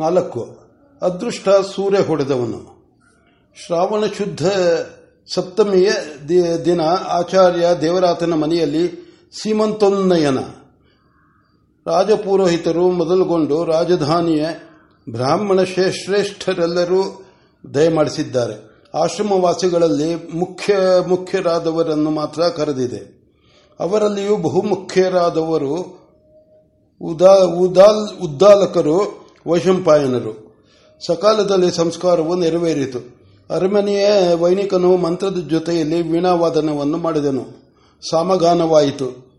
ನಾಲ್ಕು, ಅದೃಷ್ಟ ಸೂರ್ಯ ಹೊಡೆದವನು. ಶ್ರಾವಣ ಶುದ್ಧ ಸಪ್ತಮಿಯ ದಿನ ಆಚಾರ್ಯ ದೇವರಾತನ ಮನೆಯಲ್ಲಿ ಸೀಮಂತೋನ್ನಯನ. ರಾಜಪುರೋಹಿತರು ಮೊದಲುಗೊಂಡು ರಾಜಧಾನಿಯ ಬ್ರಾಹ್ಮಣ ಶ್ರೇ- ಶ್ರೇಷ್ಠರೆಲ್ಲರೂ ದಯಮಾಡಿಸಿದ್ದಾರೆ. ಆಶ್ರಮವಾಸಿಗಳಲ್ಲಿ ಮುಖ್ಯ, ಮುಖ್ಯರಾದವರನ್ನು ಮಾತ್ರ ಕರೆದಿದೆ. ಅವರಲ್ಲಿಯೂ ಬಹುಮುಖ್ಯರಾದವರು ಉದಾಲಕರು ವೈಶಂಪಾಯನರು. ಸಕಾಲದಲ್ಲಿ ಸಂಸ್ಕಾರವು ನೆರವೇರಿತು. ಅರಮನೆಯ ವೈನಿಕನು ಮಂತ್ರದ ಜೊತೆಯಲ್ಲಿ ವೀಣಾವಾದನವನ್ನು ಮಾಡಿದನು. ಸಾಮಗಾನವಾಯಿತು.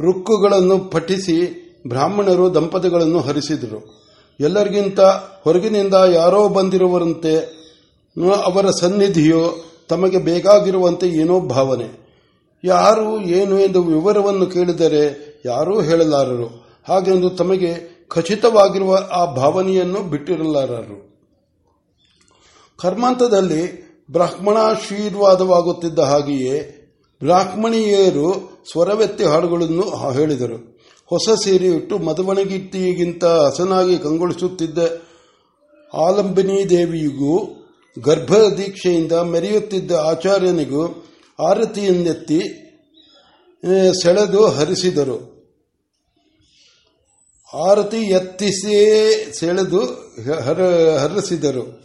ರುಕ್ಕುಗಳನ್ನು ಪಠಿಸಿ ಬ್ರಾಹ್ಮಣರು ದಂಪತಿಗಳನ್ನು ಹರಿಸಿದರು. ಎಲ್ಲರಿಗಿಂತ ಹೊರಗಿನಿಂದ ಯಾರೋ ಬಂದಿರುವಂತೆ ಅವರ ಸನ್ನಿಧಿಯು ತಮಗೆ ಬೇಕಾಗಿರುವಂತೆ ಏನೋ ಭಾವನೆ. ಯಾರು ಏನು ಎಂದು ವಿವರವನ್ನು ಕೇಳಿದರೆ ಯಾರೂ ಹೇಳಲಾರರು. ಹಾಗೆಂದು ತಮಗೆ ಖಚಿತವಾಗಿರುವ ಆ ಭಾವನೆಯನ್ನು ಬಿಟ್ಟಿರಲಾರರು. ಕರ್ಮಾಂತದಲ್ಲಿ ಬ್ರಾಹ್ಮಣಾಶೀರ್ವಾದವಾಗುತ್ತಿದ್ದ ಹಾಗೆಯೇ ಬ್ರಾಹ್ಮಣಿಯರು ಸ್ವರವೆತ್ತಿ ಹಾಡುಗಳನ್ನು ಹೇಳಿದರು. ಹೊಸ ಸೀರೆಯಿಟ್ಟು ಮದುವಣಗಿತ್ತಿಗಿಂತ ಹಸನಾಗಿ ಕಂಗೊಳಿಸುತ್ತಿದ್ದ ಆಲಂಬಿನಿ ದೇವಿಯಿಗೂ ಗರ್ಭ ದೀಕ್ಷೆಯಿಂದ ಮೆರೆಯುತ್ತಿದ್ದ ಆಚಾರ್ಯನಿಗೂ ಆರತಿಯನ್ನೆತ್ತಿ ಸೆಳೆದು ಹರಿಸಿದರು. ಆರತಿ ಎತ್ತಿಸೇ ಸೆಳೆದು ಹರ- ಹರಸಿದರು.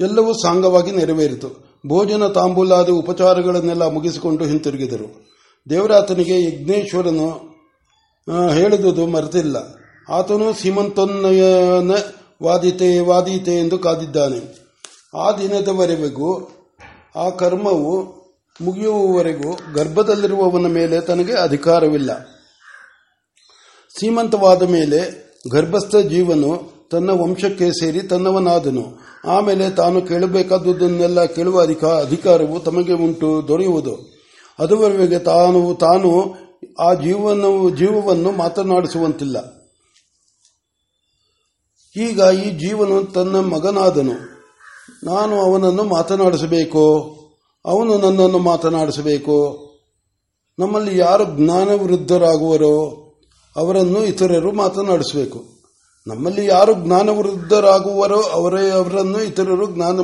ಎಲ್ಲವೂ ಸಾಂಗವಾಗಿ ನೆರವೇರಿತು. ಭೋಜನ ತಾಂಬೂಲಾದ ಉಪಚಾರಗಳನ್ನೆಲ್ಲ ಮುಗಿಸಿಕೊಂಡು ಹಿಂತಿರುಗಿದರು. ದೇವರಾತನಿಗೆ ಯಜ್ಞೇಶ್ವರನು ಹೇಳಿದುದು ಮರೆತಿಲ್ಲ. ಆತನು ಸೀಮಂತೋನ್ನಯನ ವಾದಿತೆ ವಾದಿತೆ ಎಂದು ಕಾದಿದ್ದಾನೆ. ಆ ದಿನದವರೆಗೂ ಆ ಕರ್ಮವು ಮುಗಿಯುವವರೆಗೂ ಗರ್ಭದಲ್ಲಿರುವವನ ಮೇಲೆ ತನಗೆ ಅಧಿಕಾರವಿಲ್ಲ. ಸೀಮಂತವಾದ ಮೇಲೆ ಗರ್ಭಸ್ಥ ಜೀವನು ತನ್ನ ವಂಶಕ್ಕೆ ಸೇರಿ ತನ್ನವನಾದನು. ಆಮೇಲೆ ತಾನು ಕೇಳಬೇಕಾದುದನ್ನೆಲ್ಲ ಕೇಳುವ ಅಧಿಕ, ಅಧಿಕಾರವು ತಮಗೆ ಉಂಟು ದೊರೆಯುವುದು. ಅದುವರೆಗೆ ತಾನು ತಾನು ಆ ಜೀವನ, ಜೀವವನ್ನು ಮಾತನಾಡಿಸುವಂತಿಲ್ಲ. ಈಗ ಈ ಜೀವನು ತನ್ನ ಮಗನಾದನು. ನಾನು ಅವನನ್ನು ಮಾತನಾಡಿಸಬೇಕು. ಅವನು ನನ್ನನ್ನು ಮಾತನಾಡಿಸಬೇಕು. ನಮ್ಮಲ್ಲಿ ಯಾರು ಜ್ಞಾನವೃದ್ಧರಾಗುವರೋ ಅವರನ್ನು ಇತರರು ಮಾತನಾಡಿಸಬೇಕು. ನಮ್ಮಲ್ಲಿ ಯಾರು ಜ್ಞಾನವೃದ್ಧರಾಗುವರೋ ಅವರೇ ಅವರನ್ನು ಇತರರು ಜ್ಞಾನ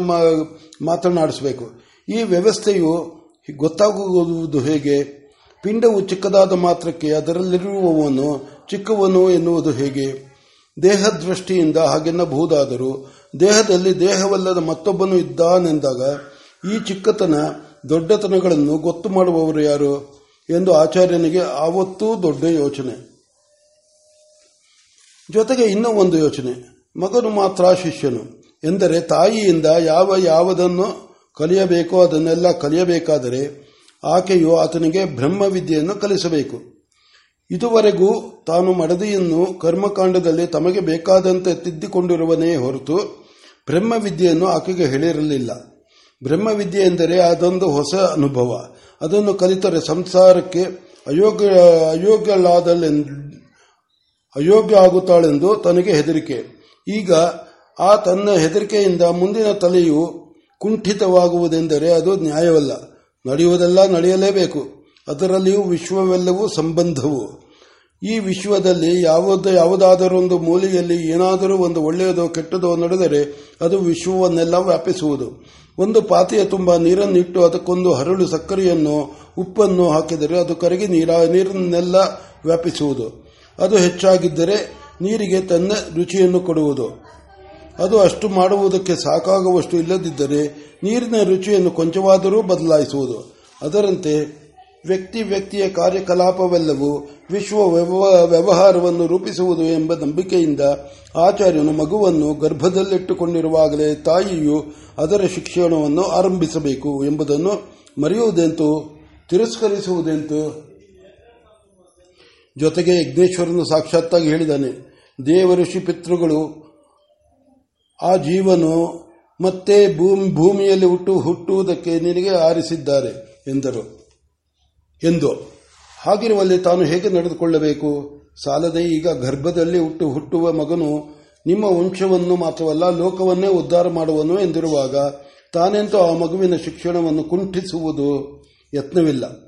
ಮಾತನಾಡಿಸಬೇಕು. ಈ ವ್ಯವಸ್ಥೆಯು ಗೊತ್ತಾಗುವುದು ಹೇಗೆ? ಪಿಂಡವು ಚಿಕ್ಕದಾದ ಮಾತ್ರಕ್ಕೆ ಅದರಲ್ಲಿರುವವನು ಚಿಕ್ಕವನು ಎನ್ನುವುದು ಹೇಗೆ? ದೇಹದೃಷ್ಟಿಯಿಂದ ಹಾಗೆನ್ನಬಹುದಾದರೂ ದೇಹದಲ್ಲಿ ದೇಹವಲ್ಲದ ಮತ್ತೊಬ್ಬನು ಇದ್ದಾನೆಂದಾಗ ಈ ಚಿಕ್ಕತನ ದೊಡ್ಡತನಗಳನ್ನು ಗೊತ್ತು ಮಾಡುವವರು ಯಾರು? ಎಂದು ಆಚಾರ್ಯನಿಗೆ ಆವತ್ತೂ ದೊಡ್ಡ ಯೋಚನೆ. ಜೊತೆಗೆ ಇನ್ನೂ ಒಂದು ಯೋಚನೆ. ಮಗನು ಮಾತ್ರ ಶಿಷ್ಯನು. ಎಂದರೆ ತಾಯಿಯಿಂದ ಯಾವ ಯಾವುದನ್ನು ಕಲಿಯಬೇಕೋ ಅದನ್ನೆಲ್ಲ ಕಲಿಯಬೇಕಾದರೆ ಆಕೆಯು ಆತನಿಗೆ ಬ್ರಹ್ಮವಿದ್ಯೆಯನ್ನು ಕಲಿಸಬೇಕು. ಇದುವರೆಗೂ ತಾನು ಮಡದಿಯನ್ನು ಕರ್ಮಕಾಂಡದಲ್ಲಿ ತಮಗೆ ಬೇಕಾದಂತೆ ತಿದ್ದಿಕೊಂಡಿರುವನೇ ಹೊರತು ಬ್ರಹ್ಮವಿದ್ಯೆಯನ್ನು ಆಕೆಗೆ ಹೇಳಿರಲಿಲ್ಲ. ಬ್ರಹ್ಮವಿದ್ಯೆ ಎಂದರೆ ಅದೊಂದು ಹೊಸ ಅನುಭವ. ಅದನ್ನು ಕಲಿತರೆ ಸಂಸಾರಕ್ಕೆ ಅಯೋಗ್ಯ ಅಯೋಗ್ಯಳಾದಲೆಂದು ಅಯೋಗ್ಯ ಆಗುತ್ತಾಳೆಂದು ತನಗೆ ಹೆದರಿಕೆ. ಈಗ ಆ ತನ್ನ ಹೆದರಿಕೆಯಿಂದ ಮುಂದಿನ ತಲೆಯು ಕುಂಠಿತವಾಗುವುದೆಂದರೆ ಅದು ನ್ಯಾಯವಲ್ಲ. ನಡೆಯುವುದೆಲ್ಲ ನಡೆಯಲೇಬೇಕು. ಅದರಲ್ಲಿಯೂ ವಿಶ್ವವೆಲ್ಲವೂ ಸಂಬಂಧವು. ಈ ವಿಶ್ವದಲ್ಲಿ ಯಾವುದ ಯಾವುದಾದರೊಂದು ಮೂಲೆಯಲ್ಲಿ ಏನಾದರೂ ಒಂದು ಒಳ್ಳೆಯದೋ ಕೆಟ್ಟದೋ ನಡೆದರೆ ಅದು ವಿಶ್ವವನ್ನೆಲ್ಲ ವ್ಯಾಪಿಸುವುದು. ಒಂದು ಪಾತಿಯ ತುಂಬ ನೀರನ್ನಿಟ್ಟು ಅದಕ್ಕೊಂದು ಹರಳು ಸಕ್ಕರೆಯನ್ನು, ಉಪ್ಪನ್ನು ಹಾಕಿದರೆ ಅದು ಕರಗಿ ನೀರ ನೀರನ್ನೆಲ್ಲ ವ್ಯಾಪಿಸುವುದು. ಅದು ಹೆಚ್ಚಾಗಿದ್ದರೆ ನೀರಿಗೆ ತನ್ನ ರುಚಿಯನ್ನು ಕೊಡುವುದು. ಅದು ಅಷ್ಟು ಮಾಡುವುದಕ್ಕೆ ಸಾಕಾಗುವಷ್ಟು ಇಲ್ಲದಿದ್ದರೆ ನೀರಿನ ರುಚಿಯನ್ನು ಕೊಂಚವಾದರೂ ಬದಲಾಯಿಸುವುದು. ಅದರಂತೆ ವ್ಯಕ್ತಿ ವ್ಯಕ್ತಿಯ ಕಾರ್ಯಕಲಾಪವೆಲ್ಲವೂ ವಿಶ್ವ ವ್ಯವ- ವ್ಯವಹಾರವನ್ನು ರೂಪಿಸುವುದು ಎಂಬ ನಂಬಿಕೆಯಿಂದ ಆಚಾರ್ಯನು ಮಗುವನ್ನು ಗರ್ಭದಲ್ಲಿಟ್ಟುಕೊಂಡಿರುವಾಗಲೇ ತಾಯಿಯು ಅದರ ಶಿಕ್ಷಣವನ್ನು ಆರಂಭಿಸಬೇಕು ಎಂಬುದನ್ನು ಮರೆಯುವುದೆಂತು, ತಿರಸ್ಕರಿಸುವುದೆಂತು ಜೊತೆಗೆ ಯಜ್ಞೇಶ್ವರನು ಸಾಕ್ಷಾತ್ತಾಗಿ ಹೇಳಿದಾನೆ ದೇವ ಋಷಿ ಪಿತೃಗಳು, ಆ ಜೀವನು ಮತ್ತೆ ಭೂಮಿ, ಭೂಮಿಯಲ್ಲಿ ಹುಟ್ಟು, ಹುಟ್ಟುವುದಕ್ಕೆ ನಿನಗೆ ಆರಿಸಿದ್ದಾರೆ ಎಂದರು. ಎಂದು. ಹಾಗಿರುವಲ್ಲಿ ತಾನು ಹೇಗೆ ನಡೆದುಕೊಳ್ಳಬೇಕು? ಸಾಲದೆ ಈಗ ಗರ್ಭದಲ್ಲಿ ಹುಟ್ಟು, ಹುಟ್ಟುವ ಮಗನು ನಿಮ್ಮ ವಂಶವನ್ನು ಮಾತ್ರವಲ್ಲ, ಲೋಕವನ್ನೇ ಉದ್ಧಾರ ಮಾಡುವನು ಎಂದಿರುವಾಗ ತಾನೆಂತೂ ಆ ಮಗುವಿನ ಶಿಕ್ಷಣವನ್ನು ಕುಂಠಿಸುವುದು ಯತ್ನವಿಲ್ಲ.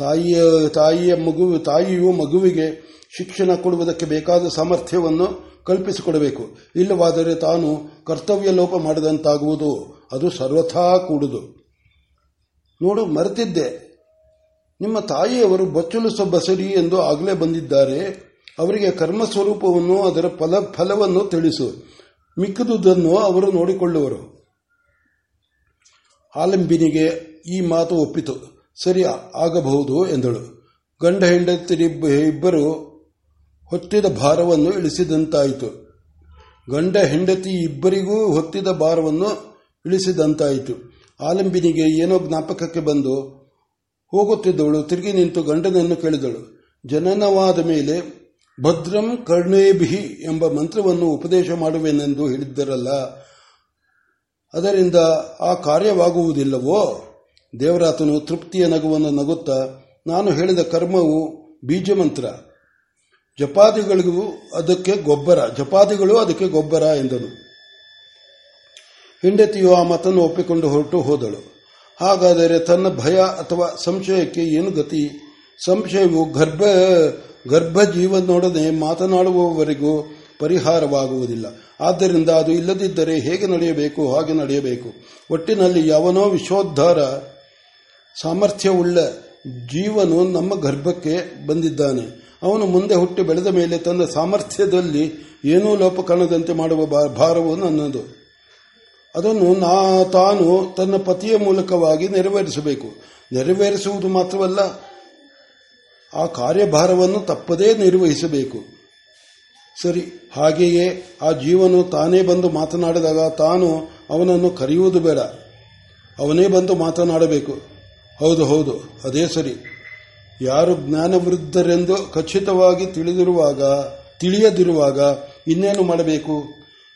ತಾಯಿಯ ತಾಯಿಯ ಮಗು, ತಾಯಿಯು ಮಗುವಿಗೆ ಶಿಕ್ಷಣ ಕೊಡುವುದಕ್ಕೆ ಬೇಕಾದ ಸಾಮರ್ಥ್ಯವನ್ನು ಕಲ್ಪಿಸಿಕೊಡಬೇಕು. ಇಲ್ಲವಾದರೆ ತಾನು ಕರ್ತವ್ಯ ಲೋಪ ಮಾಡಿದಂತಾಗುವುದು. ಅದು ಸರ್ವಥಾ ಕೂಡುದು. ನೋಡು, ಮರೆತಿದ್ದೆ. ನಿಮ್ಮ ತಾಯಿಯವರು ಬಚ್ಚಲು ಬಸರಿ ಎಂದು ಆಗಲೇ ಬಂದಿದ್ದಾರೆ. ಅವರಿಗೆ ಕರ್ಮ ಸ್ವರೂಪವನ್ನು ಅದರ ಫಲ, ಫಲವನ್ನು ತಿಳಿಸು. ಮಿಕ್ಕದುದನ್ನು ಅವರು ನೋಡಿಕೊಳ್ಳುವರು. ಆಲಂಬಿನಿಗೆ ಈ ಮಾತು ಒಪ್ಪಿತು. ಸರಿ ಆಗಬಹುದು ಎಂದಳು. ಗಂಡ ಹೆಂಡತಿ ಇಬ್ಬರು ಹೊತ್ತಿದ ಭಾರವನ್ನು ಇಳಿಸಿದಂತಾಯಿತು. ಗಂಡ ಹೆಂಡತಿ ಇಬ್ಬರಿಗೂ ಹೊತ್ತಿದ ಭಾರವನ್ನು ಇಳಿಸಿದಂತಾಯಿತು. ಆಲಂಬಿನಿಗೆ ಏನೋ ಜ್ಞಾಪಕಕ್ಕೆ ಬಂದು ಹೋಗುತ್ತಿದ್ದವಳು. ತಿರುಗಿ ನಿಂತು ಗಂಡನನ್ನು ಕೇಳಿದಳು. ಜನನವಾದ ಮೇಲೆ ಭದ್ರಂ ಕರ್ಣೇಭಿ ಎಂಬ ಮಂತ್ರವನ್ನು ಉಪದೇಶ ಮಾಡುವೆನೆಂದು ಹೇಳಿದ್ದರಲ್ಲ. ಅದರಿಂದ ಆ ಕಾರ್ಯವಾಗುವುದಿಲ್ಲವೋ? ದೇವರಾತನು ತೃಪ್ತಿಯ ನಗುವನ್ನು ನಗುತ್ತಾ, ನಾನು ಹೇಳಿದ ಕರ್ಮವು ಬೀಜ ಮಂತ್ರ ಜಪಾದಿಗಳಿಗೂ ಅದಕ್ಕೆ ಗೊಬ್ಬರ ಜಪಾದಿಗಳು ಅದಕ್ಕೆ ಗೊಬ್ಬರ ಎಂದನು. ಹೆಂಡತಿಯು ಆ ಮತನ್ನು ಒಪ್ಪಿಕೊಂಡು ಹೊರಟು ಹೋದಳು. ಹಾಗಾದರೆ ತನ್ನ ಭಯ ಅಥವಾ ಸಂಶಯಕ್ಕೆ ಏನು ಗತಿ? ಸಂಶಯವು ಗರ್ಭ ಗರ್ಭ ಜೀವನೊಡನೆ ಮಾತನಾಡುವವರೆಗೂ ಪರಿಹಾರವಾಗುವುದಿಲ್ಲ. ಆದ್ದರಿಂದ ಅದು ಇಲ್ಲದಿದ್ದರೆ ಹೇಗೆ ನಡೆಯಬೇಕು, ಹಾಗೆ ನಡೆಯಬೇಕು? ಒಟ್ಟಿನಲ್ಲಿ ಯಾವನೋ ವಿಶ್ವೋದ್ಧಾರ ಸಾಮರ್ಥ್ಯವುಳ್ಳ ಜೀವನು ನಮ್ಮ ಗರ್ಭಕ್ಕೆ ಬಂದಿದ್ದಾನೆ. ಅವನು ಮುಂದೆ ಹುಟ್ಟಿ ಬೆಳೆದ ಮೇಲೆ ತನ್ನ ಸಾಮರ್ಥ್ಯದಲ್ಲಿ ಏನೂ ಲೋಪ ಕಾಣದಂತೆ ಮಾಡುವ ಭಾರವು ನನ್ನದು. ಅದನ್ನು ನಾ, ತಾನು ತನ್ನ ಪತಿಯ ಮೂಲಕವಾಗಿ ನೆರವೇರಿಸಬೇಕು. ನೆರವೇರಿಸುವುದು ಮಾತ್ರವಲ್ಲ, ಆ ಕಾರ್ಯಭಾರವನ್ನು ತಪ್ಪದೇ ನಿರ್ವಹಿಸಬೇಕು. ಸರಿ, ಹಾಗೆಯೇ ಆ ಜೀವನು ತಾನೇ ಬಂದು ಮಾತನಾಡಿದಾಗ ತಾನು ಅವನನ್ನು ಕರೆಯುವುದು ಬೇಡ. ಅವನೇ ಬಂದು ಮಾತನಾಡಬೇಕು. ಹೌದು ಹೌದು. ಅದೇ ಸರಿ. ಯಾರು ಜ್ಞಾನವೃದ್ಧರೆಂದು ಖಚಿತವಾಗಿ ತಿಳಿದಿರುವಾಗ, ತಿಳಿಯದಿರುವಾಗ ಇನ್ನೇನು ಮಾಡಬೇಕು?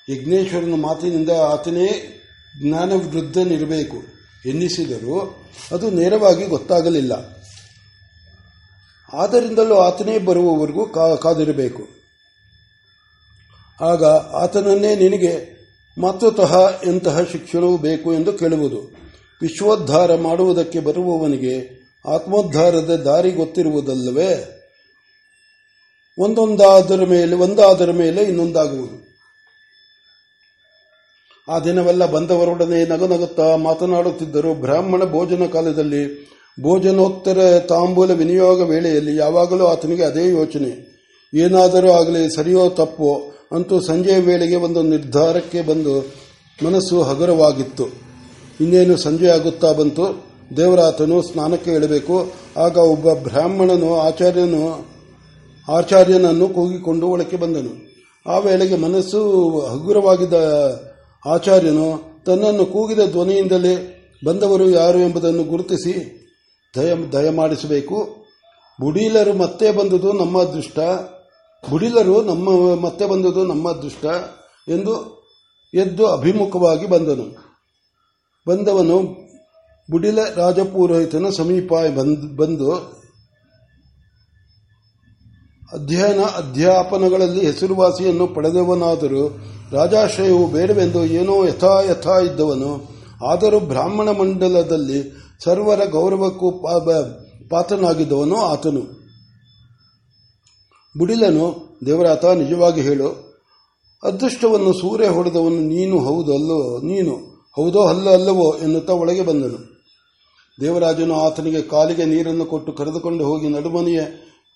ಯಜ್ಞೇಶ್ವರನ ಮಾತಿನಿಂದ ಆತನೇ ಜ್ಞಾನವೃದ್ಧನಿರಬೇಕು. ಎನ್ನಿಸಿದರೂ ಅದು ನೇರವಾಗಿ ಗೊತ್ತಾಗಲಿಲ್ಲ. ಆದ್ದರಿಂದಲೂ ಆತನೇ ಬರುವವರೆಗೂ ಕಾದಿರಬೇಕು. ಆಗ ಆತನನ್ನೇ ನಿನಗೆ ಮತ್ತುತಃ ಎಂತಹ ಶಿಕ್ಷಣವು ಬೇಕು ಎಂದು ಕೇಳುವುದು. ವಿಶ್ವೋದ್ಧಾರ ಮಾಡುವುದಕ್ಕೆ ಬರುವವನಿಗೆ ಆತ್ಮೋದ್ಧಾರದ ದಾರಿ ಗೊತ್ತಿರುವುದಲ್ಲವೇ? ಒಂದೊಂದಾದರ ಮೇಲೆ, ಒಂದಾದರ ಮೇಲೆ ಇನ್ನೊಂದಾಗುವುದು. ಆ ದಿನವೆಲ್ಲ ಬಂದವರೊಡನೆ ನಗುನಗುತ್ತಾ ಮಾತನಾಡುತ್ತಿದ್ದರು. ಬ್ರಾಹ್ಮಣ ಭೋಜನ ಕಾಲದಲ್ಲಿ ಭೋಜನೋತ್ತರ ತಾಂಬೂಲ ವಿನಿಯೋಗ ವೇಳೆಯಲ್ಲಿ ಯಾವಾಗಲೂ ಆತನಿಗೆ ಅದೇ ಯೋಚನೆ. ಏನಾದರೂ ಆಗಲಿ, ಸರಿಯೋ ತಪ್ಪೋ ಅಂತೂ ಸಂಜೆಯ ವೇಳೆಗೆ ಒಂದು ನಿರ್ಧಾರಕ್ಕೆ ಬಂದು ಮನಸ್ಸು ಹಗುರವಾಗಿತ್ತು. ಇನ್ನೇನು ಸಂಜೆ ಆಗುತ್ತಾ ಬಂತು? ದೇವರಾತನು ಸ್ನಾನಕ್ಕೆ ಇಳಬೇಕು. ಆಗ ಒಬ್ಬ ಬ್ರಾಹ್ಮಣನು ಆಚಾರ್ಯನು, ಆಚಾರ್ಯನನ್ನು ಕೂಗಿಕೊಂಡು ಒಳಕ್ಕೆ ಬಂದನು. ಆ ವೇಳೆಗೆ ಮನಸ್ಸು ಹಗುರವಾಗಿದ್ದ ಆಚಾರ್ಯನು ತನ್ನನ್ನು ಕೂಗಿದ ಧ್ವನಿಯಿಂದಲೇ, ಬಂದವರು ಯಾರು ಎಂಬುದನ್ನು ಗುರುತಿಸಿ, ದಯ, ದಯಮಾಡಿಸಬೇಕು. ಬುಡೀಲರು ಮತ್ತೆ ಬಂದುದು ನಮ್ಮ ಅದೃಷ್ಟ ಬುಡಿಲರು ನಮ್ಮ, ಮತ್ತೆ ಬಂದುದು ನಮ್ಮ ಅದೃಷ್ಟ ಎಂದು ಎದ್ದು ಅಭಿಮುಖವಾಗಿ ಬಂದನು. ಬಂದವನು ಬುಡಿಲ ರಾಜಪುರೋಹಿತನ ಸಮೀಪ ಬಂದು ಅಧ್ಯಯನ ಅಧ್ಯಾಪನಗಳಲ್ಲಿ ಹೆಸರುವಾಸಿಯನ್ನು ಪಡೆದವನಾದರೂ ರಾಜಾಶ್ರಯವು ಬೇಡವೆಂದು ಏನೋ ಯಥಾ ಯಥಾ ಇದ್ದವನು. ಆದರೂ ಬ್ರಾಹ್ಮಣ ಮಂಡಲದಲ್ಲಿ ಸರ್ವರ ಗೌರವಕ್ಕೂ ಪಾತ್ರನಾಗಿದ್ದವನು ಆತನು. ಬುಡಿಲನು, ದೇವರಾತ, ನಿಜವಾಗಿ ಹೇಳು, ಅದೃಷ್ಟವನ್ನು ಸೂರ್ಯ ಹೊಡೆದವನು ನೀನು, ಹೌದಲ್ಲೋ ನೀನು? ಹೌದೋ ಅಲ್ಲ ಅಲ್ಲವೋ ಎನ್ನುತ್ತಾ ಒಳಗೆ ಬಂದನು. ದೇವರಾಜನು ಆತನಿಗೆ ಕಾಲಿಗೆ ನೀರನ್ನು ಕೊಟ್ಟು ಕರೆದುಕೊಂಡು ಹೋಗಿ ನಡುಮನೆಯ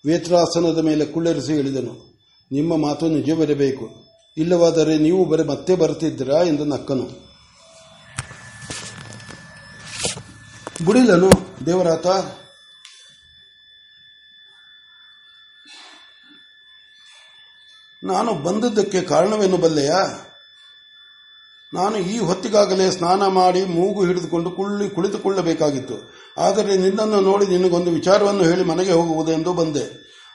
ವೇತ್ರಾಸನದ ಮೇಲೆ ಕುಳ್ಳರಿಸಿ ಹೇಳಿದನು, ನಿಮ್ಮ ಮಾತು ನಿಜ ಬರಬೇಕು ಇಲ್ಲವಾದರೆ ನೀವು ಬರ ಮತ್ತೆ ಬರುತ್ತಿದ್ದೀರಾ ಎಂದು ನಕ್ಕನು. ಬುಡಿಲನು ದೇವರಾತ, ನಾನು ಬಂದದ್ದಕ್ಕೆ ಕಾರಣವೇನು ಬಲ್ಲೆಯಾ? ನಾನು ಈ ಹೊತ್ತಿಗಾಗಲೇ ಸ್ನಾನ ಮಾಡಿ ಮೂಗು ಹಿಡಿದುಕೊಂಡು ಕುಳ್ಳಿ ಕುಳಿತುಕೊಳ್ಳಬೇಕಾಗಿತ್ತು. ಆದರೆ ನಿನ್ನನ್ನು ನೋಡಿ ನಿನಗೊಂದು ವಿಚಾರವನ್ನು ಹೇಳಿ ಮನೆಗೆ ಹೋಗುವುದೆಂದು ಬಂದೆ.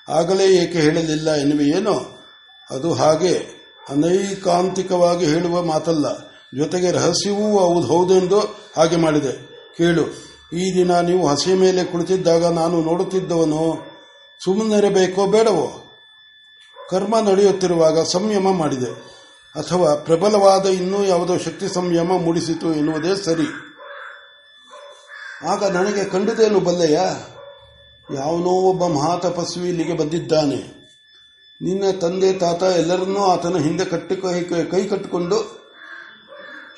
ಆಗಲೇ ಏಕೆ ಹೇಳಲಿಲ್ಲ ಎನ್ನುವೆಯೇನೋ ಅದು ಹಾಗೆ. ಅನೈಕಾಂತಿಕವಾಗಿ ಹೇಳುವ ಮಾತಲ್ಲ. ಜೊತೆಗೆ ರಹಸ್ಯವೂ ಹೌದು ಹೌದೆಂದು ಹಾಗೆ ಮಾಡಿದೆ. ಕೇಳು, ಈ ದಿನ ನೀವು ಹಸಿ ಮೇಲೆ ಕುಳಿತಿದ್ದಾಗ ನಾನು ನೋಡುತ್ತಿದ್ದವನು ಸುಮ್ಮನಿರಬೇಕೋ ಬೇಡವೋ? ಕರ್ಮ ನಡೆಯುತ್ತಿರುವಾಗ ಸಂಯಮ ಮಾಡಿದೆ. ಅಥವಾ ಪ್ರಬಲವಾದ ಇನ್ನೂ ಯಾವುದೋ ಶಕ್ತಿ ಸಂಯಮ ಮೂಡಿಸಿತು ಎನ್ನುವುದೇ ಸರಿ. ಆಗ ನನಗೆ ಕಂಡುದೇನು ಬಲ್ಲೆಯ? ಯಾವನೋ ಒಬ್ಬ ಮಹಾತಪಸ್ವಿ ಇಲ್ಲಿಗೆ ಬಂದಿದ್ದಾನೆ. ನಿನ್ನ ತಂದೆ ತಾತ ಎಲ್ಲರನ್ನೂ ಆತನ ಹಿಂದೆ ಕಟ್ಟಿ ಕೈ ಕಟ್ಟಿಕೊಂಡು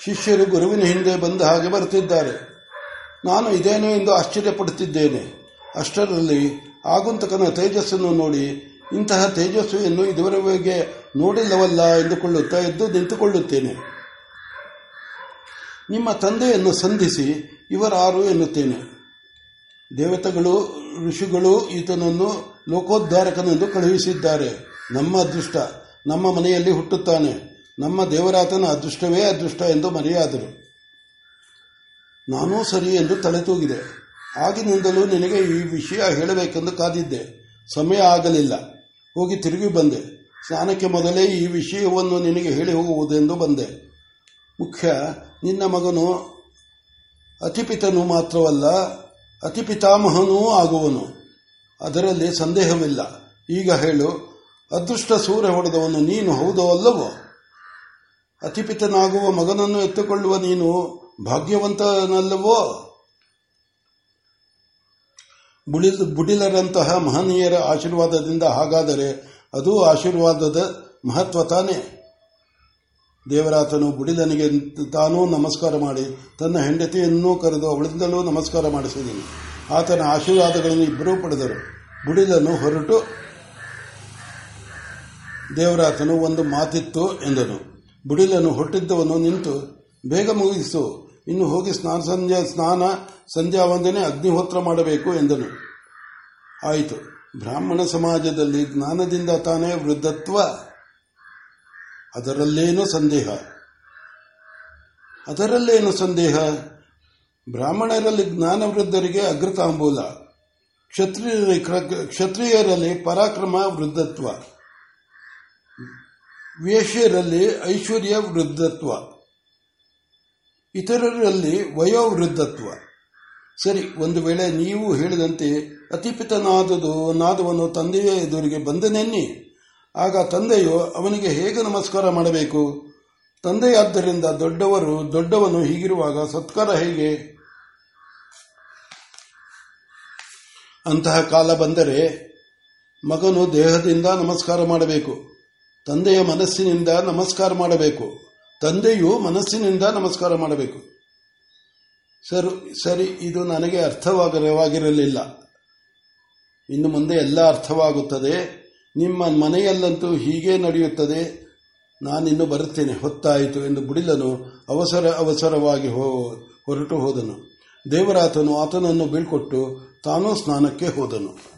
ಶಿಷ್ಯರು ಗುರುವಿನ ಹಿಂದೆ ಬಂದ ಹಾಗೆ ಬರುತ್ತಿದ್ದಾರೆ. ನಾನು ಇದೇನು ಎಂದು ಆಶ್ಚರ್ಯಪಡುತ್ತಿದ್ದೇನೆ. ಅಷ್ಟರಲ್ಲಿ ಆಗುಂತಕನ ತೇಜಸ್ಸನ್ನು ನೋಡಿ ಇಂತಹ ತೇಜಸ್ವಿಯನ್ನು ಇದುವರೆಗೆ ನೋಡಿಲ್ಲವಲ್ಲ ಎಂದುಕೊಳ್ಳುತ್ತಾ ಎದ್ದು ನಿಂತುಕೊಳ್ಳುತ್ತೇನೆ. ನಿಮ್ಮ ತಂದೆಯನ್ನು ಸಂಧಿಸಿ ಇವರಾರು ಎನ್ನುತ್ತೇನೆ. ದೇವತೆಗಳು, ಋಷಿಗಳು ಈತನನ್ನು ಲೋಕೋದ್ಧಾರಕನೆಂದು ಕಳುಹಿಸಿದ್ದಾರೆ. ನಮ್ಮ ಅದೃಷ್ಟ, ನಮ್ಮ ಮನೆಯಲ್ಲಿ ಹುಟ್ಟುತ್ತಾನೆ. ನಮ್ಮ ದೇವರಾತನ ಅದೃಷ್ಟವೇ ಅದೃಷ್ಟ ಎಂದು ಮರೆಯಾದರು. ನಾನೂ ಸರಿ ಎಂದು ತಲೆ ತೂಗಿದೆ ಆಗಿನಿಂದಲೂ ನಿನಗೆ ಈ ವಿಷಯ ಹೇಳಬೇಕೆಂದು ಕಾದಿದ್ದೆ. ಸಮಯ ಆಗಲಿಲ್ಲ. ಹೋಗಿ ತಿರುಗಿ ಬಂದೆ. ಸ್ನಾನಕ್ಕೆ ಮೊದಲೇ ಈ ವಿಷಯವನ್ನು ನಿನಗೆ ಹೇಳಿ ಹೋಗುವುದೆಂದು ಬಂದೆ. ಮುಖ್ಯ, ನಿನ್ನ ಮಗನು ಅತಿಪಿತನು ಮಾತ್ರವಲ್ಲ, ಅತಿಪಿತಾಮಹನೂ ಆಗುವನು. ಅದರಲ್ಲಿ ಸಂದೇಹವಿಲ್ಲ. ಈಗ ಹೇಳು, ಅದೃಷ್ಟ ಸೂರ್ಯ ಹೊಡೆದವನು ನೀನು ಹೌದೋ ಅಲ್ಲವೋ? ಅತಿಪಿತನಾಗುವ ಮಗನನ್ನು ಎತ್ತುಕೊಳ್ಳುವ ನೀನು ಭಾಗ್ಯವಂತನಲ್ಲವೋ? ಬುಡಿಲ್ ಬುಡಿಲರಂತಹ ಮಹನೀಯರ ಆಶೀರ್ವಾದದಿಂದ ಹಾಗಾದರೆ ಅದು ಆಶೀರ್ವಾದದ ಮಹತ್ವ ತಾನೇ. ದೇವರಾತನು ಬುಡಿಲನಿಗೆ ತಾನೂ ನಮಸ್ಕಾರ ಮಾಡಿ, ತನ್ನ ಹೆಂಡತಿಯನ್ನೂ ಕರೆದು ಅವಳಿಂದಲೂ ನಮಸ್ಕಾರ ಮಾಡಿಸಿದನು. ಆತನ ಆಶೀರ್ವಾದಗಳನ್ನು ಇಬ್ಬರೂ ಪಡೆದರು. ಬುಡಿಲನು ಹೊರಟು. ದೇವರಾತನು ಒಂದು ಮಾತಿತ್ತು ಎಂದನು. ಬುಡಿಲನು ಹೊಟ್ಟಿದ್ದವನು ನಿಂತು, ಬೇಗ ಮುಗಿಸು. ಇನ್ನು ಹೋಗಿ ಸ್ನಾನ ಸಂಜೆ, ಸ್ನಾನ ಸಂಧ್ಯಾ ವಂದನೆ ಅಗ್ನಿಹೋತ್ರ ಮಾಡಬೇಕು ಎಂದನು. ಆಯಿತು. ಬ್ರಾಹ್ಮಣ ಸಮಾಜದಲ್ಲಿ ಜ್ಞಾನದಿಂದ ತಾನೇ ವೃದ್ಧತ್ವ, ಅದರಲ್ಲೇನು ಸಂದೇಹ? ಅದರಲ್ಲೇನು ಸಂದೇಹ? ಬ್ರಾಹ್ಮಣರಲ್ಲಿ ಜ್ಞಾನವೃದ್ಧರಿಗೆ ಅಗ್ರತಾಂಬೂಲ ಕ್ಷತ್ರಿಯರಲ್ಲಿ ಪರಾಕ್ರಮ ವೃದ್ಧತ್ವ ವೇಷ್ಯರಲ್ಲಿ ಐಶ್ವರ್ಯ ವೃದ್ಧತ್ವ. ಇತರರಲ್ಲಿ ವಯೋವೃದ್ಧತ್ವ. ಸರಿ, ಒಂದು ವೇಳೆ ನೀವು ಹೇಳಿದಂತೆ ಅತಿಪಿತನಾದದು, ನಾದವನು ತಂದೆಯ ಎದುರಿಗೆ ಬಂದನೆನ್ನಿ. ಆಗ ತಂದೆಯು ಅವನಿಗೆ ಹೇಗೆ ನಮಸ್ಕಾರ ಮಾಡಬೇಕು? ತಂದೆಯಾದ್ದರಿಂದ ದೊಡ್ಡವರು, ದೊಡ್ಡವನು ಹೀಗಿರುವಾಗ ಸತ್ಕಾರ ಹೇಗೆ? ಅಂತಹ ಕಾಲ ಬಂದರೆ ಮಗನು ದೇಹದಿಂದ ನಮಸ್ಕಾರ ಮಾಡಬೇಕು. ತಂದೆಯ ಮನಸ್ಸಿನಿಂದ ನಮಸ್ಕಾರ ಮಾಡಬೇಕು. ತಂದೆಯು ಮನಸ್ಸಿನಿಂದ ನಮಸ್ಕಾರ ಮಾಡಬೇಕು. ಸರ್, ಸರಿ, ಇದು ನನಗೆ ಅರ್ಥವಾಗಿರಲಿಲ್ಲ ಇನ್ನು ಮುಂದೆ ಎಲ್ಲ ಅರ್ಥವಾಗುತ್ತದೆ. ನಿಮ್ಮ ಮನೆಯಲ್ಲಂತೂ ಹೀಗೆ ನಡೆಯುತ್ತದೆ. ನಾನಿನ್ನು ಬರುತ್ತೇನೆ, ಹೊತ್ತಾಯಿತು ಎಂದು ಬುಡಿಲನು ಅವಸರ ಅವಸರವಾಗಿ ಹೊರಟು ಹೋದನು. ದೇವರಾತನು ಆತನನ್ನು ಬೀಳ್ಕೊಟ್ಟು ತಾನೂ ಸ್ನಾನಕ್ಕೆ ಹೋದನು.